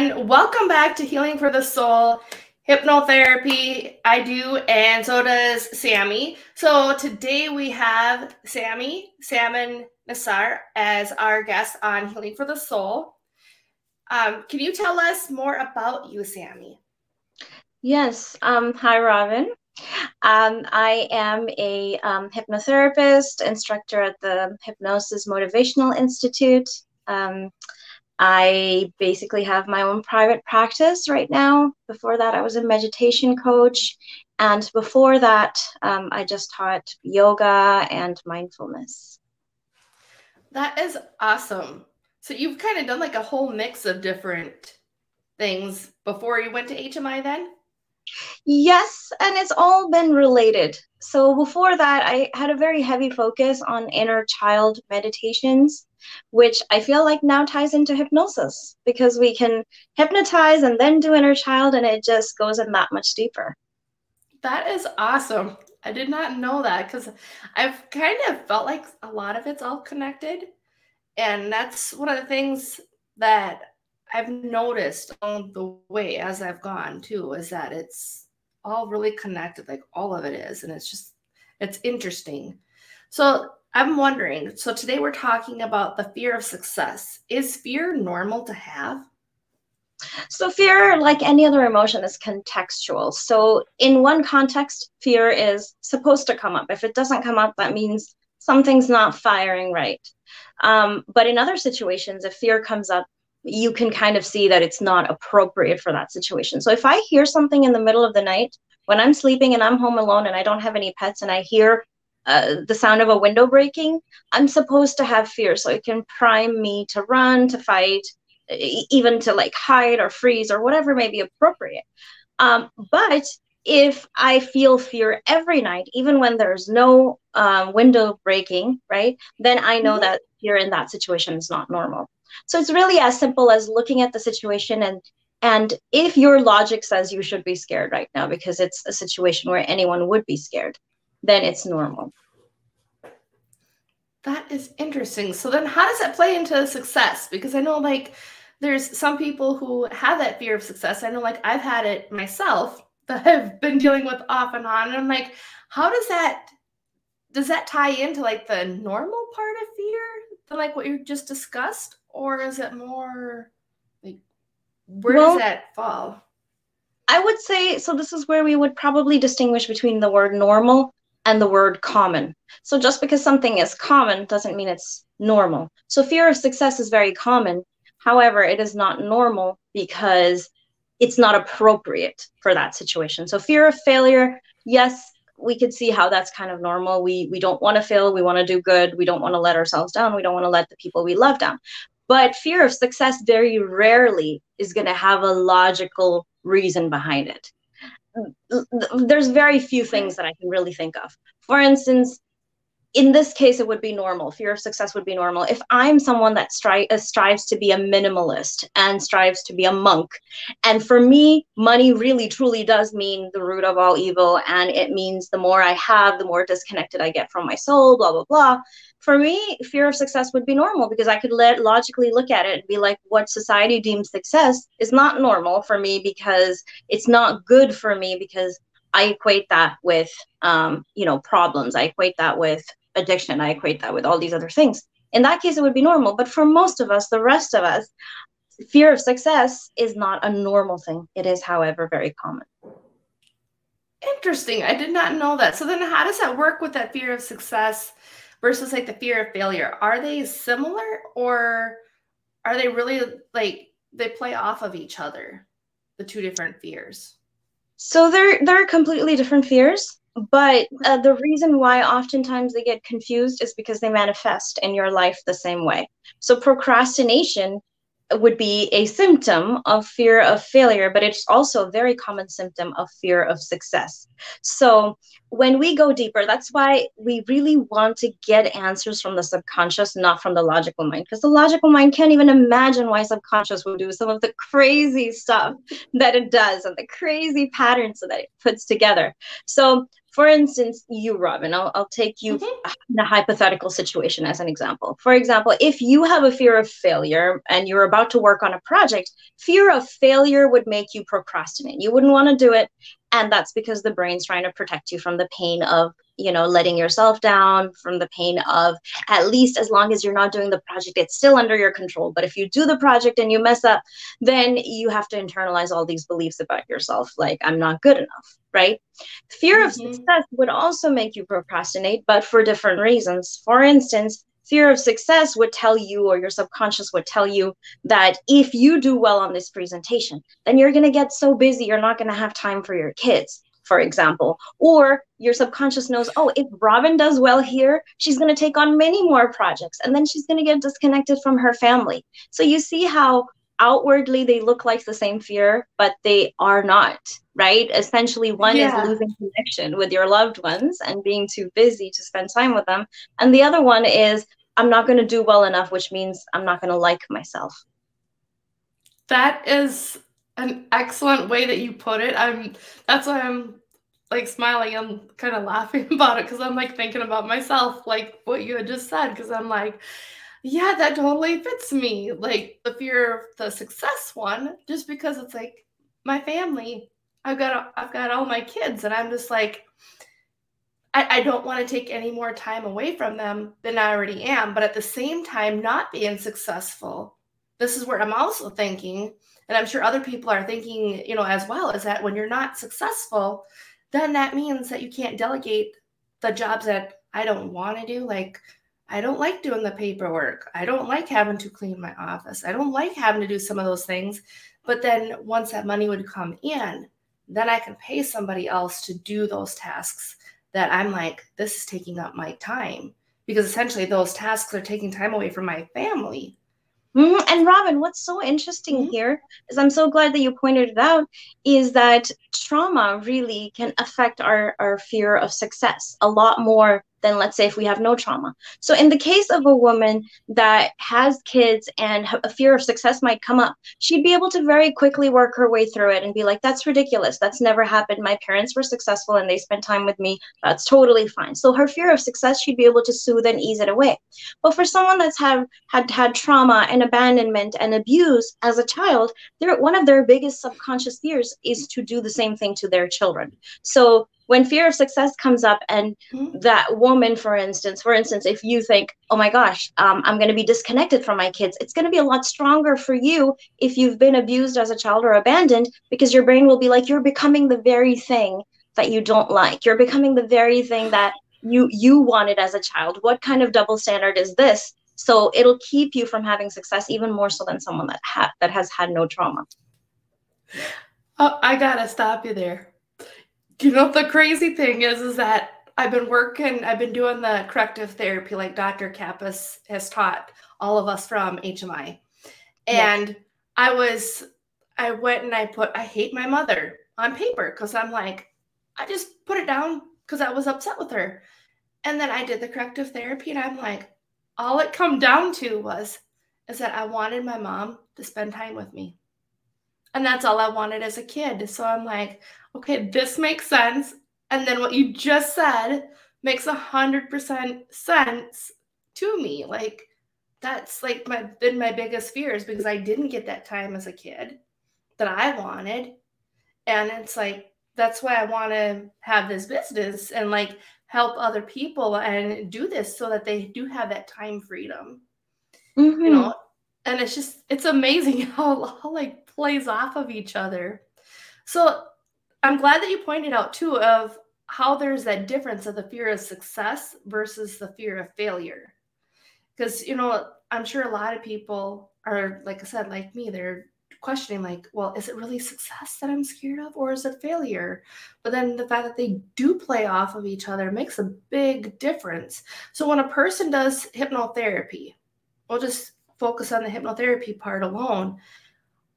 everyone, welcome back to Healing for the Soul Hypnotherapy. I do, and so does Samy. So today we have Samy Saman Nasir as our guest on Healing for the Soul. Um, can you tell us more about you, Samy? Yes. Um, hi, Robin. Um, I am a um, hypnotherapist, instructor at the Hypnosis Motivational Institute. I basically have my own private practice right now. Before that, I was a meditation coach. And before that, um, I just taught yoga and mindfulness. That is awesome. So you've kind of done like a whole mix of different things before you went to HMI then? Yes, and it's all been related. So before that, I had a very heavy focus on inner child meditations, which I feel like now ties into hypnosis because we can hypnotize and then do inner child, and it just goes in that much deeper. That is awesome. I did not know that because I've kind of felt like a lot of it's all connected. And that's one of the things that I've noticed on the way as I've gone too is that it's all really connected, like all of it is. And it's just, it's interesting. So I'm wondering so today we're talking about the fear of success. Is fear normal to have? So, fear, like any other emotion, is contextual. So, in one context, fear is supposed to come up. If it doesn't come up, that means something's not firing right. Um, but in other situations, if fear comes up, you can kind of see that it's not appropriate for that situation. So if I hear something in the middle of the night when I'm sleeping and I'm home alone and I don't have any pets and I hear uh, the sound of a window breaking, I'm supposed to have fear. So it can prime me to run, to fight, even to like hide or freeze or whatever may be appropriate. Um, but if I feel fear every night, even when there's no um, window breaking, right, then I know mm-hmm. that fear in that situation is not normal. So it's really as simple as looking at the situation and and if your logic says you should be scared right now because it's a situation where anyone would be scared, then it's normal. That is interesting. So then how does that play into success? Because I know like there's some people who have that fear of success. I know like I've had it myself that I've been dealing with off and on. And I'm like, how does that does that tie into like the normal part of fear? than like what you just discussed? or is it more like where well, does that fall? I would say so. This is where we would probably distinguish between the word normal and the word common. So just because something is common doesn't mean it's normal. So fear of success is very common. However, it is not normal because it's not appropriate for that situation. So fear of failure, yes, we could see how that's kind of normal. We we don't want to fail, we want to do good, we don't want to let ourselves down, we don't want to let the people we love down. But fear of success very rarely is going to have a logical reason behind it. There's very few things that I can really think of. For instance, in this case, it would be normal. Fear of success would be normal. If I'm someone that stri- uh, strives to be a minimalist and strives to be a monk, and for me, money really truly does mean the root of all evil, and it means the more I have, the more disconnected I get from my soul, blah, blah, blah for me, fear of success would be normal because I could let logically look at it and be like, what society deems success is not normal for me because it's not good for me because I equate that with, um, you know, problems. I equate that with addiction. I equate that with all these other things. In that case, it would be normal. But for most of us, the rest of us, fear of success is not a normal thing. It is, however, very common. Interesting. I did not know that. So then, how does that work with that fear of success? versus like the fear of failure are they similar or are they really like they play off of each other the two different fears so they're they're completely different fears but uh, the reason why oftentimes they get confused is because they manifest in your life the same way. So procrastination would be a symptom of fear of failure, but it's also a very common symptom of fear of success. So, when we go deeper, that's why we really want to get answers from the subconscious, not from the logical mind, because the logical mind can't even imagine why subconscious would do some of the crazy stuff that it does and the crazy patterns that it puts together. So, for instance, you, Robin, I'll, I'll take you mm-hmm. in a hypothetical situation as an example. For example, if you have a fear of failure and you're about to work on a project, fear of failure would make you procrastinate. You wouldn't want to do it. And that's because the brain's trying to protect you from the pain of you know letting yourself down from the pain of at least as long as you're not doing the project it's still under your control. But if you do the project and you mess up then you have to internalize all these beliefs about yourself like i'm not good enough right? Fear mm-hmm. of success would also make you procrastinate but for different reasons. For instance fear of success would tell you or your subconscious would tell you that if you do well on this presentation then you're going to get so busy you're not going to have time for your kids for example. Or your subconscious knows, oh, if Robin does well here, she's going to take on many more projects and then she's going to get disconnected from her family. So you see how outwardly they look like the same fear, but they are not, right? Essentially, one yeah. is losing connection with your loved ones and being too busy to spend time with them. And the other one is, I'm not going to do well enough, which means I'm not going to like myself. That is an excellent way that you put it. I'm that's why I'm like smiling and kind of laughing about it because I'm like thinking about myself, like what you had just said, because I'm like, yeah, that totally fits me. Like the fear of the success one, just because it's like my family. I've got I've got all my kids, and I'm just like, I, I don't want to take any more time away from them than I already am. But at the same time, not being successful. This is where I'm also thinking, and I'm sure other people are thinking, you know, as well, is that when you're not successful, then that means that you can't delegate the jobs that I don't want to do. Like, I don't like doing the paperwork. I don't like having to clean my office. I don't like having to do some of those things. But then once that money would come in, then I can pay somebody else to do those tasks that I'm like, this is taking up my time because essentially those tasks are taking time away from my family. Mm-hmm. And Robin, what's so interesting mm-hmm. here is I'm so glad that you pointed it out is that trauma really can affect our, our fear of success a lot more than let's say if we have no trauma. So in the case of a woman that has kids and a fear of success might come up, she'd be able to very quickly work her way through it and be like, that's ridiculous. That's never happened. My parents were successful and they spent time with me. That's totally fine. So her fear of success, she'd be able to soothe and ease it away. But for someone that's have had had trauma and abandonment and abuse as a child, they're one of their biggest subconscious fears is to do the same thing to their children. So when fear of success comes up and mm-hmm. that woman for instance for instance if you think oh my gosh um, i'm going to be disconnected from my kids it's going to be a lot stronger for you if you've been abused as a child or abandoned because your brain will be like you're becoming the very thing that you don't like. You're becoming the very thing that you you wanted as a child. What kind of double standard is this? So it'll keep you from having success even more so than someone that ha- that has had no trauma. Oh, i gotta stop you there you know the crazy thing is is that I've been working, I've been doing the corrective therapy like Dr. Kappas has taught all of us from HMI. And yeah. I was I went and I put I hate my mother on paper because I'm like, I just put it down because I was upset with her. And then I did the corrective therapy and I'm like, all it come down to was is that I wanted my mom to spend time with me. And that's all I wanted as a kid. So I'm like, okay, this makes sense. And then what you just said makes a hundred percent sense to me. Like that's like my been my biggest fears because I didn't get that time as a kid that I wanted. And it's like that's why I want to have this business and like help other people and do this so that they do have that time freedom. Mm-hmm. You know, and it's just it's amazing how, how like plays off of each other. So I'm glad that you pointed out too of how there's that difference of the fear of success versus the fear of failure. Because, you know, I'm sure a lot of people are, like I said, like me, they're questioning, like, well, is it really success that I'm scared of or is it failure? But then the fact that they do play off of each other makes a big difference. So when a person does hypnotherapy, we'll just focus on the hypnotherapy part alone.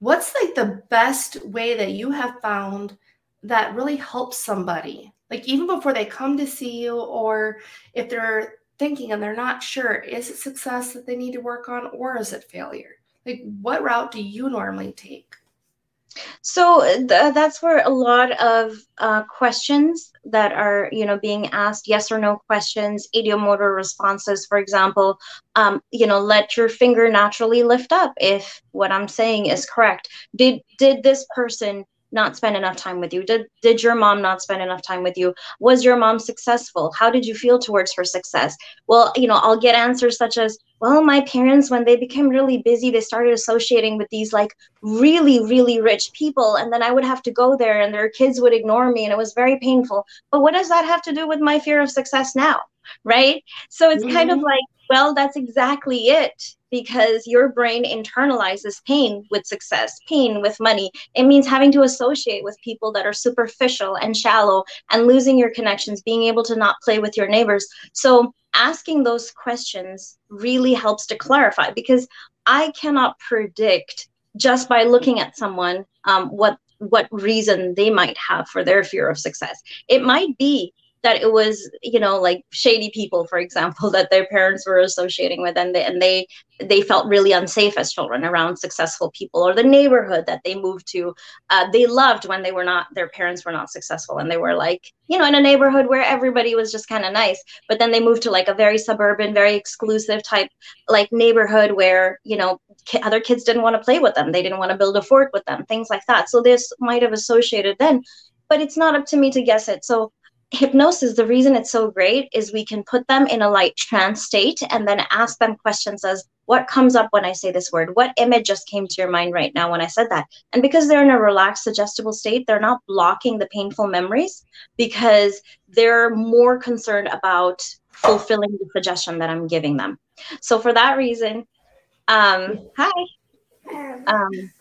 What's like the best way that you have found that really helps somebody? Like even before they come to see you or if they're thinking and they're not sure is it success that they need to work on or is it failure? Like what route do you normally take So th- that's where a lot of uh, questions that are, you know, being asked, yes or no questions, ideomotor responses, for example, um, you know, let your finger naturally lift up if what I'm saying is correct. Did did this person not spend enough time with you? Did did your mom not spend enough time with you? Was your mom successful? How did you feel towards her success? Well, you know, I'll get answers such as, well, my parents when they became really busy, they started associating with these like really really rich people and then I would have to go there and their kids would ignore me and it was very painful. But what does that have to do with my fear of success now? Right? So it's mm-hmm. kind of mm-hmm. like, well, that's exactly it because your brain internalizes pain with success, pain with money. It means having to associate with people that are superficial and shallow and losing your connections, being able to not play with your neighbors. So, asking those questions really helps to clarify because I cannot predict just by looking at someone um, what what reason they might have for their fear of success. It might be that it was you know like shady people for example that their parents were associating with and they and they they felt really unsafe as children around successful people or the neighborhood that they moved to. Uh, they loved when they were not their parents were not successful and they were like you know in a neighborhood where everybody was just kind of nice but then they moved to like a very suburban very exclusive type like neighborhood where you know ki- other kids didn't want to play with them. They didn't want to build a fort with them things like that. So this might have associated then but it's not up to me to guess it. So hypnosis, the reason it's so great is we can put them in a light trance state and then ask them questions as what comes up when I say this word? What image just came to your mind right now when I said that? And because they're in a relaxed, suggestible state, they're not blocking the painful memories because they're more concerned about fulfilling the suggestion that I'm giving them. So for that reason, um, hi. Um,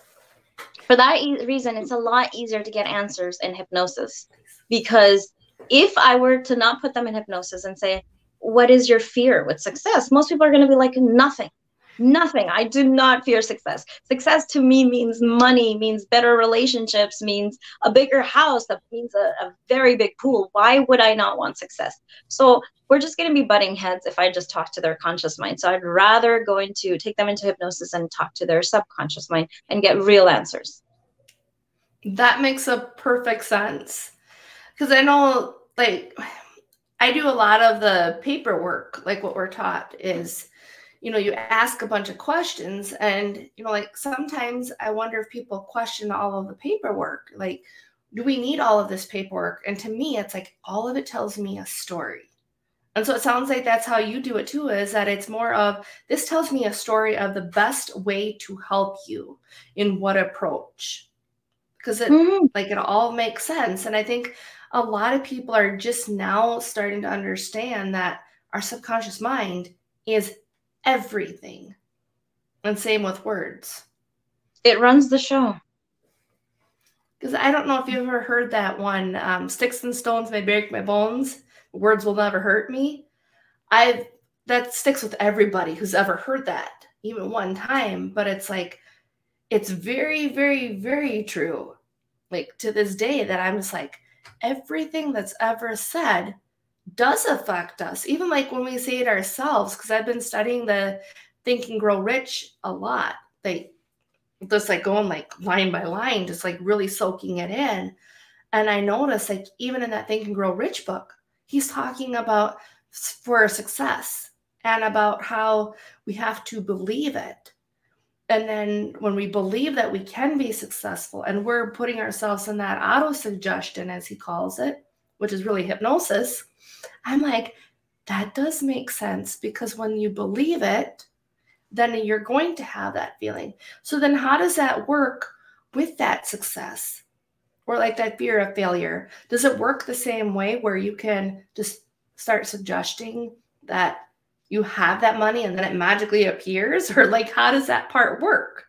for that e- reason, it's a lot easier to get answers in hypnosis because if I were to not put them in hypnosis and say, What is your fear with success? Most people are going to be like, Nothing. Nothing. I do not fear success. Success to me means money, means better relationships, means a bigger house, that means a, a very big pool. Why would I not want success? So we're just going to be butting heads if I just talk to their conscious mind. So I'd rather go into take them into hypnosis and talk to their subconscious mind and get real answers. That makes a perfect sense because I know like I do a lot of the paperwork, like what we're taught is, you know, you ask a bunch of questions and, you know, like sometimes I wonder if people question all of the paperwork. Like, do we need all of this paperwork? And to me, it's like all of it tells me a story. And so it sounds like that's how you do it too, is that it's more of this tells me a story of the best way to help you in what approach. Because it mm-hmm. like it all makes sense. And I think a lot of people are just now starting to understand that our subconscious mind is everything. And same with words. It runs the show. Because I don't know if you've ever heard that one um, sticks and stones may break my bones, words will never hurt me. I that sticks with everybody who's ever heard that, even one time. But it's like, it's very, very, very true. Like to this day, that I'm just like, everything that's ever said does affect us, even like when we say it ourselves. Because I've been studying the Think and Grow Rich a lot. Like just like going like line by line, just like really soaking it in. And I noticed like even in that Think and Grow Rich book, he's talking about for success and about how we have to believe it. And then when we believe that we can be successful and we're putting ourselves in that auto suggestion, as he calls it, which is really hypnosis, I'm like, that does make sense because when you believe it, then you're going to have that feeling. So then, how does that work with that success or like that fear of failure? Does it work the same way where you can just start suggesting that you have that money and then it magically appears? Or like how does that part work?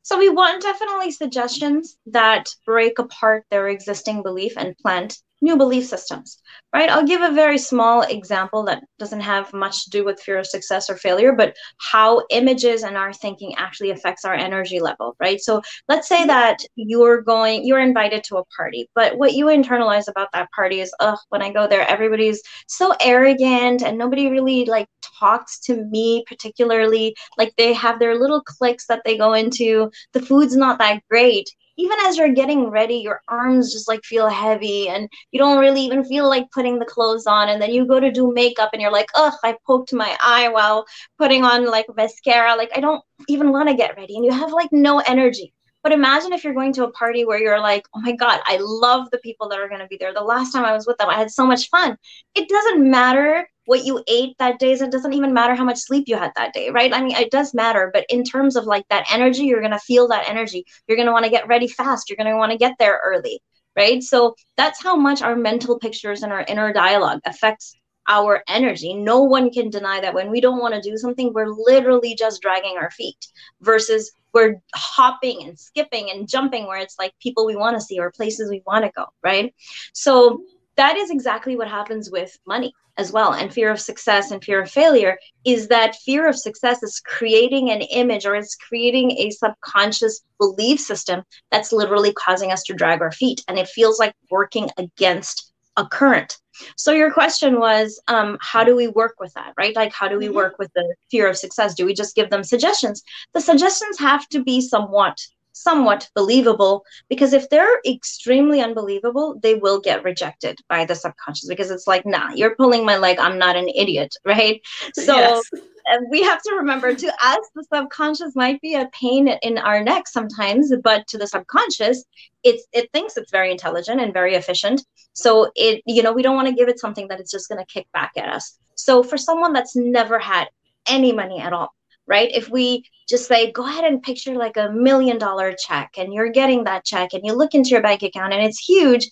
So we want definitely suggestions that break apart their existing belief and plant new belief systems, right? I'll give a very small example that doesn't have much to do with fear of success or failure, but how images and our thinking actually affects our energy level, right? So let's say that you're going, you're invited to a party, but what you internalize about that party is, oh, when I go there, everybody's so arrogant and nobody really like talks to me particularly. Like they have their little cliques that they go into. The food's not that great even as you're getting ready, your arms just like feel heavy and you don't really even feel like putting the clothes on. And then you go to do makeup and you're like, ugh, I poked my eye while putting on like mascara. Like, I don't even want to get ready. And you have like no energy. But imagine if you're going to a party where you're like, oh my God, I love the people that are going to be there. The last time I was with them, I had so much fun. It doesn't matter what you ate that day. So it doesn't even matter how much sleep you had that day, right? I mean, it does matter. But in terms of like that energy, you're going to feel that energy. You're going to want to get ready fast. You're going to want to get there early, right? So that's how much our mental pictures and our inner dialogue affects our energy. No one can deny that when we don't want to do something, we're literally just dragging our feet versus we're hopping and skipping and jumping where it's like people we want to see or places we want to go, right? So that is exactly what happens with money as well. And fear of success and fear of failure is that fear of success is creating an image or it's creating a subconscious belief system that's literally causing us to drag our feet. And it feels like working against a current. So your question was, um, how do we work with that, right? Like, how do we mm-hmm. work with the fear of success? Do we just give them suggestions? The suggestions have to be somewhat somewhat believable because if they're extremely unbelievable they will get rejected by the subconscious because it's like nah you're pulling my leg i'm not an idiot right? So yes. and we have to remember to us the subconscious might be a pain in our neck sometimes but to the subconscious it's it thinks it's very intelligent and very efficient. So it you know we don't want to give it something that it's just going to kick back at us. So for someone that's never had any money at all right if we just say go ahead and picture like a million dollar check and you're getting that check and you look into your bank account and it's huge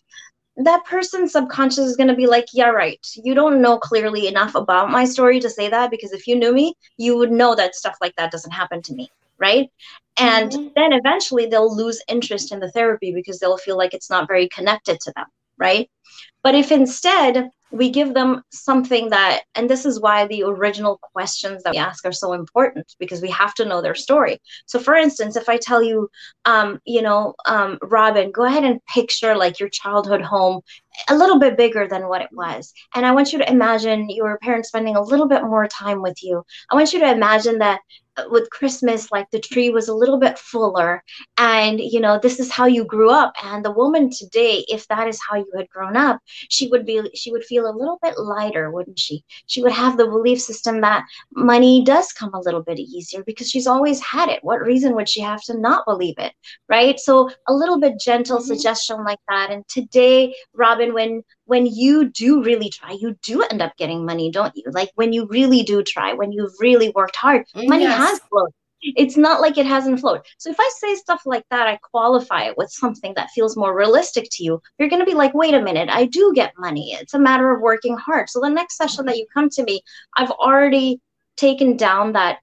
that person's subconscious is going to be like, yeah, right. You don't know clearly enough about my story to say that because if you knew me, you would know that stuff like that doesn't happen to me. Right. And mm-hmm. then eventually they'll lose interest in the therapy because they'll feel like it's not very connected to them. Right. But if instead we give them something that, and this is why the original questions that we ask are so important because we have to know their story. So, for instance, if I tell you, um, you know, um, Robin, go ahead and picture like your childhood home a little bit bigger than what it was. And I want you to imagine your parents spending a little bit more time with you. I want you to imagine that with Christmas, like the tree was a little bit fuller. And, you know, this is how you grew up. And the woman today, if that is how you had grown up, she would be, she would feel a little bit lighter, wouldn't she? She would have the belief system that money does come a little bit easier because she's always had it. What reason would she have to not believe it? Right. So a little bit gentle mm-hmm. suggestion like that. And today, Robin, when when you do really try, you do end up getting money, don't you? Like when you really do try, when you've really worked hard, money yes. has flowed. It's not like it hasn't flowed. So if I say stuff like that, I qualify it with something that feels more realistic to you. You're going to be like, wait a minute, I do get money. It's a matter of working hard. So the next session that you come to me, I've already taken down that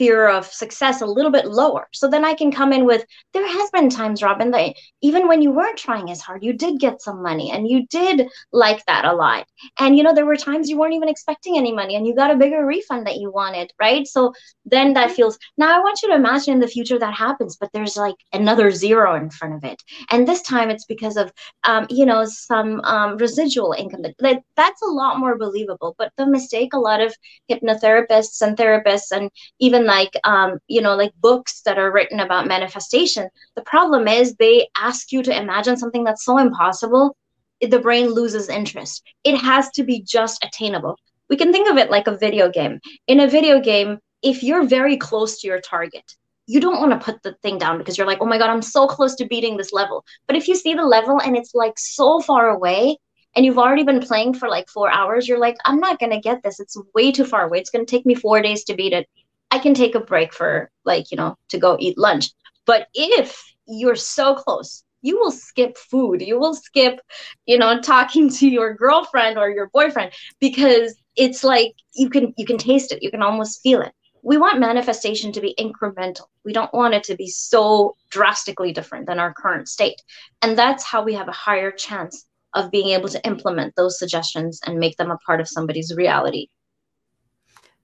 fear of success a little bit lower. So then I can come in with there has been times, Robin, that even when you weren't trying as hard, you did get some money and you did like that a lot. And you know, there were times you weren't even expecting any money and you got a bigger refund that you wanted, right? So then that feels now I want you to imagine in the future that happens, but there's like another zero in front of it. And this time it's because of um, you know, some um, residual income. Like that's a lot more believable. But the mistake a lot of hypnotherapists and therapists and even like um, you know like books that are written about manifestation the problem is they ask you to imagine something that's so impossible the brain loses interest it has to be just attainable we can think of it like a video game in a video game if you're very close to your target you don't want to put the thing down because you're like oh my god i'm so close to beating this level but if you see the level and it's like so far away and you've already been playing for like four hours, you're like, I'm not going to get this. It's way too far away. It's going to take me four days to beat it. I can take a break for like, you know, to go eat lunch. But if you're so close, you will skip food. You will skip, you know, talking to your girlfriend or your boyfriend because it's like you can you can taste it. You can almost feel it. We want manifestation to be incremental. We don't want it to be so drastically different than our current state. And that's how we have a higher chance of being able to implement those suggestions and make them a part of somebody's reality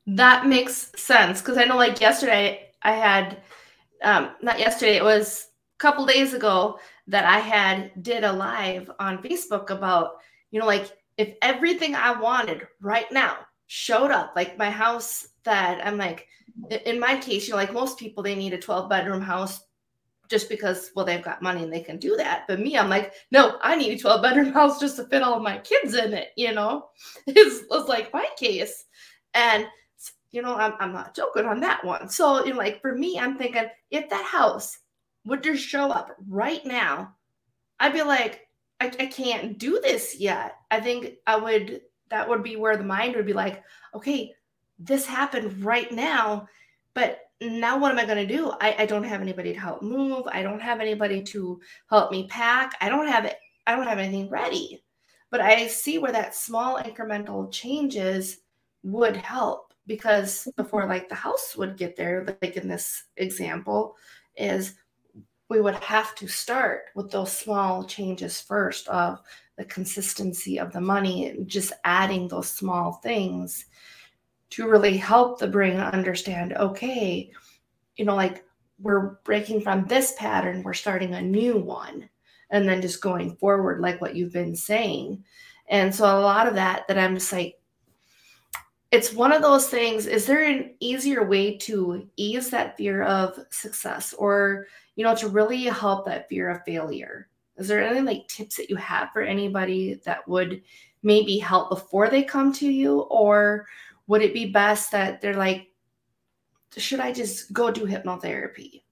that makes sense because I know, like yesterday, I had um, not yesterday, it was a couple days ago that I had did a live on Facebook about you know, like if everything I wanted right now showed up, like my house that I'm like, in my case, you know, like most people, they need a 12 bedroom house just because well they've got money and they can do that. But me i'm like no i need a 12 bedroom house just to fit all my kids in it you know? It's, it's like my case. And you know I'm, I'm not joking on that one so you know like for me i'm thinking if that house would just show up right now i'd be like I, I can't do this yet i think i would that would be where the mind would be like okay this happened right now but now what am I going to do? I, I don't have anybody to help move. I don't have anybody to help me pack. I don't have it. I don't have anything ready. But I see where that small incremental changes would help because before like the house would get there, like in this example, is we would have to start with those small changes first of the consistency of the money just adding those small things to really help the brain understand okay, you know, like we're breaking from this pattern, we're starting a new one, and then just going forward, like what you've been saying. And so a lot of that, that I'm just like, it's one of those things. Is there an easier way to ease that fear of success or, you know, to really help that fear of failure? Is there any like tips that you have for anybody that would maybe help before they come to you? Or would it be best that they're like, should I just go do hypnotherapy?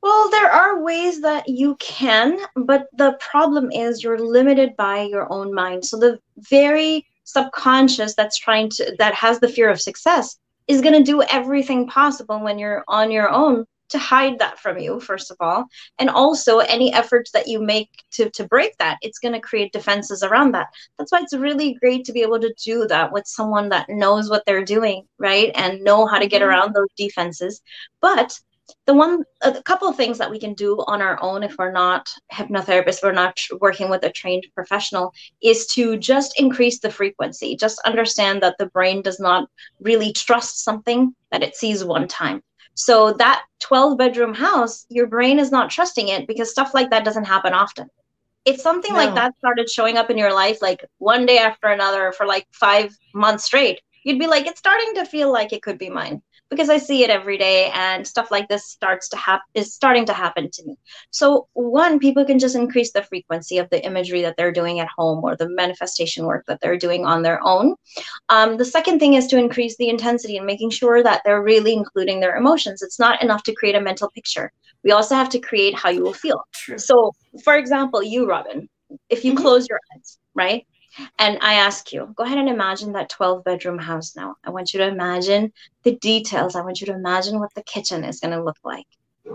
Well, there are ways that you can, but the problem is you're limited by your own mind. So the very subconscious that's trying to that has the fear of success is going to do everything possible when you're on your own to hide that from you first of all. And also any efforts that you make to to break that it's going to create defenses around that. That's why it's really great to be able to do that with someone that knows what they're doing right? And know how to get mm-hmm. around those defenses. But the one a couple of things that we can do on our own if we're not hypnotherapists we're not working with a trained professional is to just increase the frequency just understand that the brain does not really trust something that it sees one time so that 12 bedroom house, your brain is not trusting it because stuff like that doesn't happen often. If something no. like that started showing up in your life like one day after another for like 5 months straight, you'd be like it's starting to feel like it could be mine because I see it every day and stuff like this starts to happen is starting to happen to me. So one, people can just increase the frequency of the imagery that they're doing at home or the manifestation work that they're doing on their own. Um, the second thing is to increase the intensity and making sure that they're really including their emotions. It's not enough to create a mental picture. We also have to create how you will feel. True. So, for example, you, Robin, if you mm-hmm. close your eyes, right? And I ask you, go ahead and imagine that 12 bedroom house now. I want you to imagine the details. I want you to imagine what the kitchen is going to look like.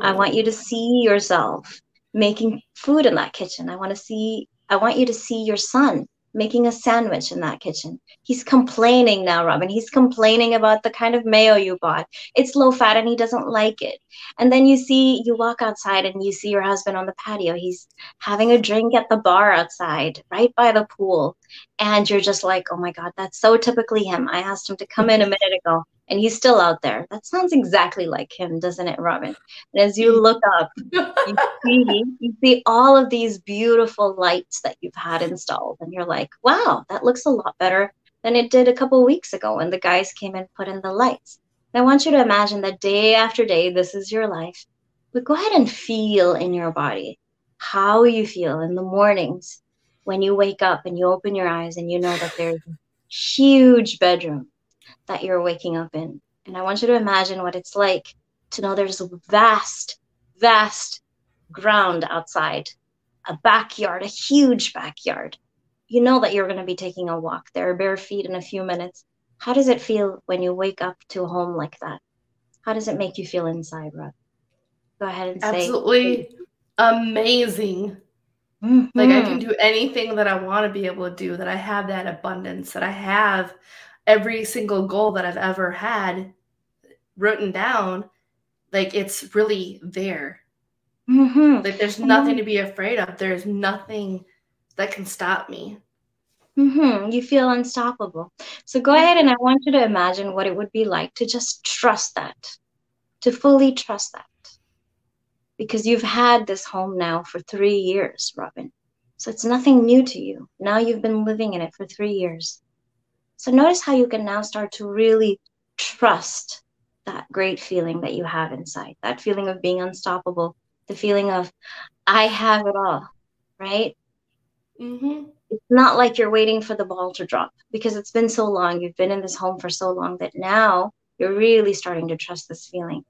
I want you to see yourself making food in that kitchen. I want to see, I want you to see your son making a sandwich in that kitchen. He's complaining now, Robin. He's complaining about the kind of mayo you bought. It's low fat and he doesn't like it. And then you see, you walk outside and you see your husband on the patio. He's having a drink at the bar outside, right by the pool. And you're just like, oh my God, that's so typically him. I asked him to come in a minute ago and he's still out there. That sounds exactly like him, doesn't it, Robin? And as you mm. look up, you see you see all of these beautiful lights that you've had installed, and you're like, wow, that looks a lot better than it did a couple weeks ago when the guys came and put in the lights. And I want you to imagine that day after day, this is your life. But go ahead and feel in your body how you feel in the mornings when you wake up and you open your eyes and you know that there's a huge bedroom that you're waking up in. And I want you to imagine what it's like to know there's a vast, vast ground outside, a backyard, a huge backyard. You know that you're going to be taking a walk there bare feet in a few minutes. How does it feel when you wake up to a home like that? How does it make you feel inside, Rob? Go ahead and say. Absolutely amazing. Mm-hmm. Like I can do anything that I want to be able to do, that I have that abundance, that I have every single goal that I've ever had written down, like it's really there. Mm-hmm. Like there's nothing to be afraid of. There's nothing that can stop me. Mm-hmm. You feel unstoppable. So go ahead and I want you to imagine what it would be like to just trust that, to fully trust that. Because you've had this home now for three years, Robin. So it's nothing new to you. Now you've been living in it for three years. So notice how you can now start to really trust that great feeling that you have inside, that feeling of being unstoppable, the feeling of, I have it all, right? Mm-hmm. It's not like you're waiting for the ball to drop because it's been so long. You've been in this home for so long that now you're really starting to trust this feeling.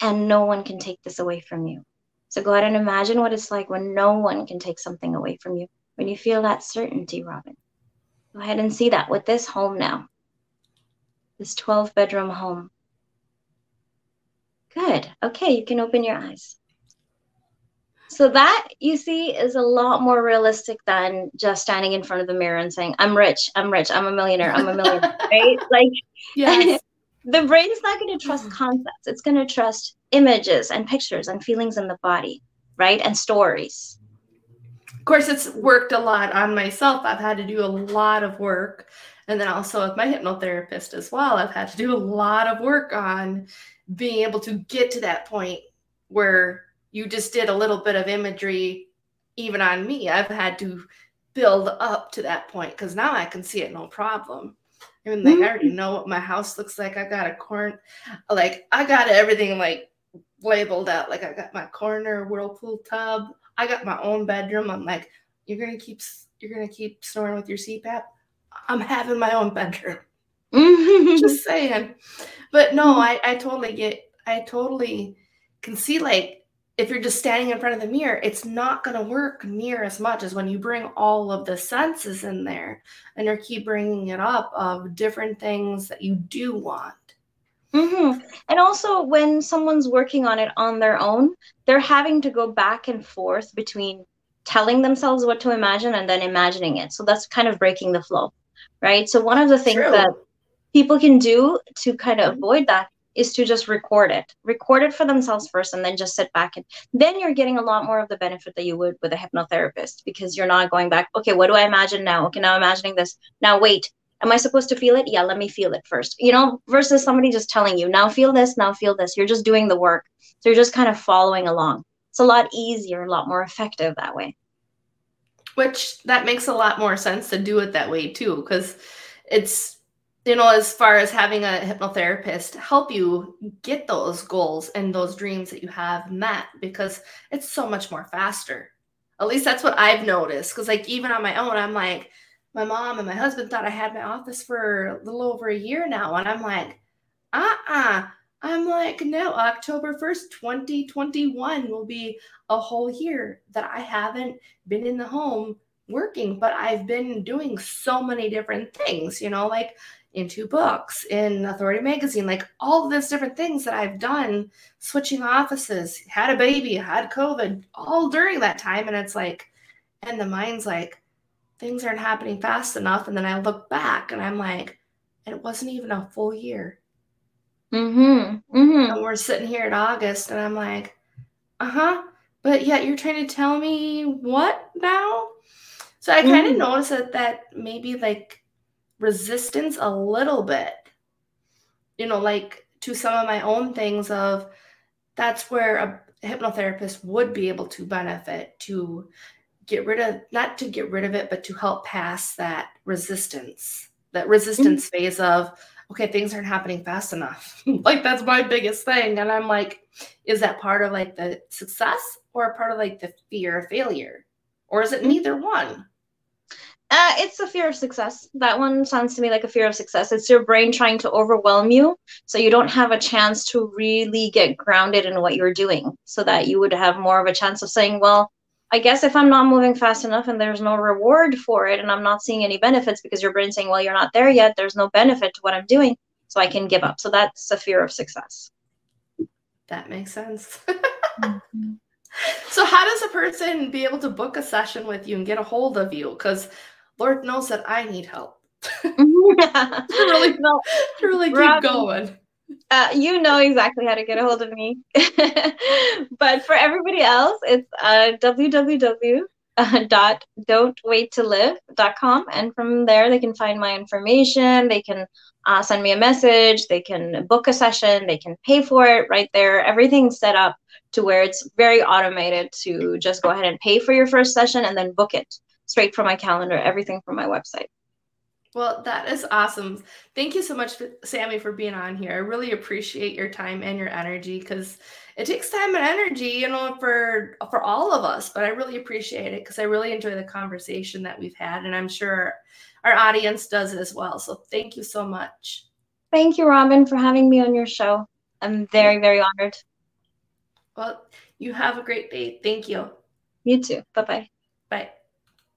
And no one can take this away from you. So go ahead and imagine what it's like when no one can take something away from you, when you feel that certainty, Robin. Go ahead and see that with this home now, this 12 bedroom home. Good. Okay, you can open your eyes. So that you see is a lot more realistic than just standing in front of the mirror and saying, I'm rich, I'm rich, I'm a millionaire, I'm a millionaire, right? Like yes. the brain is not going to trust mm-hmm. concepts. It's going to trust images and pictures and feelings in the body, right? And stories. Of course, it's worked a lot on myself. I've had to do a lot of work. And then also with my hypnotherapist as well, I've had to do a lot of work on being able to get to that point where you just did a little bit of imagery even on me. I've had to build up to that point because now I can see it no problem. I mean, like mm-hmm. I already know what my house looks like. I got a corn, like I got everything like labeled out. Like I got my corner whirlpool tub. I got my own bedroom. I'm like, you're gonna keep you're gonna keep snoring with your CPAP. I'm having my own bedroom. Mm-hmm. Just saying. But no. I I totally get. I totally can see like if you're just standing in front of the mirror, it's not going to work near as much as when you bring all of the senses in there and you keep bringing it up of different things that you do want. Mm-hmm. And also, when someone's working on it on their own, they're having to go back and forth between telling themselves what to imagine and then imagining it. So that's kind of breaking the flow, right? So, one of the things True. that people can do to kind of avoid that is to just record it record it for themselves first and then just sit back and then you're getting a lot more of the benefit that you would with a hypnotherapist because you're not going back okay what do i imagine now okay now I'm imagining this now wait am i supposed to feel it? Yeah let me feel it first. You know versus somebody just telling you now feel this now feel this. You're just doing the work. So you're just kind of following along. It's a lot easier a lot more effective that way. Which that makes a lot more sense to do it that way too because it's you know, as far as having a hypnotherapist help you get those goals and those dreams that you have met because it's so much more faster. At least that's what I've noticed. Because, like, even on my own, I'm like, my mom and my husband thought I had my office for a little over a year now. And I'm like, uh uh-uh. uh. I'm like, no, October 1st, 2021 will be a whole year that I haven't been in the home working, but I've been doing so many different things, you know, like into books in Authority Magazine, like all of these different things that I've done, switching offices, had a baby, had COVID, all during that time. And it's like, and the mind's like, things aren't happening fast enough. And then I look back and I'm like, it wasn't even a full year. Mm-hmm. Mm-hmm. And we're sitting here in August and I'm like, uh-huh. But yet you're trying to tell me what now? So I kind of mm. noticed that that maybe like resistance a little bit you know like to some of my own things of that's where a hypnotherapist would be able to benefit to get rid of not to get rid of it but to help pass that resistance that resistance mm-hmm. phase of okay things aren't happening fast enough like that's my biggest thing and i'm like is that part of like the success or a part of like the fear of failure or is it mm-hmm. neither one uh, it's a fear of success. That one sounds to me like a fear of success. It's your brain trying to overwhelm you so you don't have a chance to really get grounded in what you're doing so that you would have more of a chance of saying, well, I guess if I'm not moving fast enough and there's no reward for it and I'm not seeing any benefits because your brain's saying, well, you're not there yet, there's no benefit to what I'm doing, so I can give up. So that's a fear of success. That makes sense. mm-hmm. So, how does a person be able to book a session with you and get a hold of you? Because Lord knows that I need help to really, to really keep Robin, going. Uh, you know exactly how to get a hold of me. but for everybody else, it's uh, www.dontwaittolive.com. And from there, they can find my information. They can uh, send me a message. They can book a session. They can pay for it right there. Everything's set up to where it's very automated to just go ahead and pay for your first session and then book it straight from my calendar, everything from my website. Well, that is awesome. Thank you so much, Samy, for being on here. I really appreciate your time and your energy because it takes time and energy, you know, for for all of us. But I really appreciate it because I really enjoy the conversation that we've had, and I'm sure our audience does as well. So thank you so much. Thank you, Robin, for having me on your show. I'm very, very honored. Well, you have a great day. Thank you. You too. Bye-bye. Bye.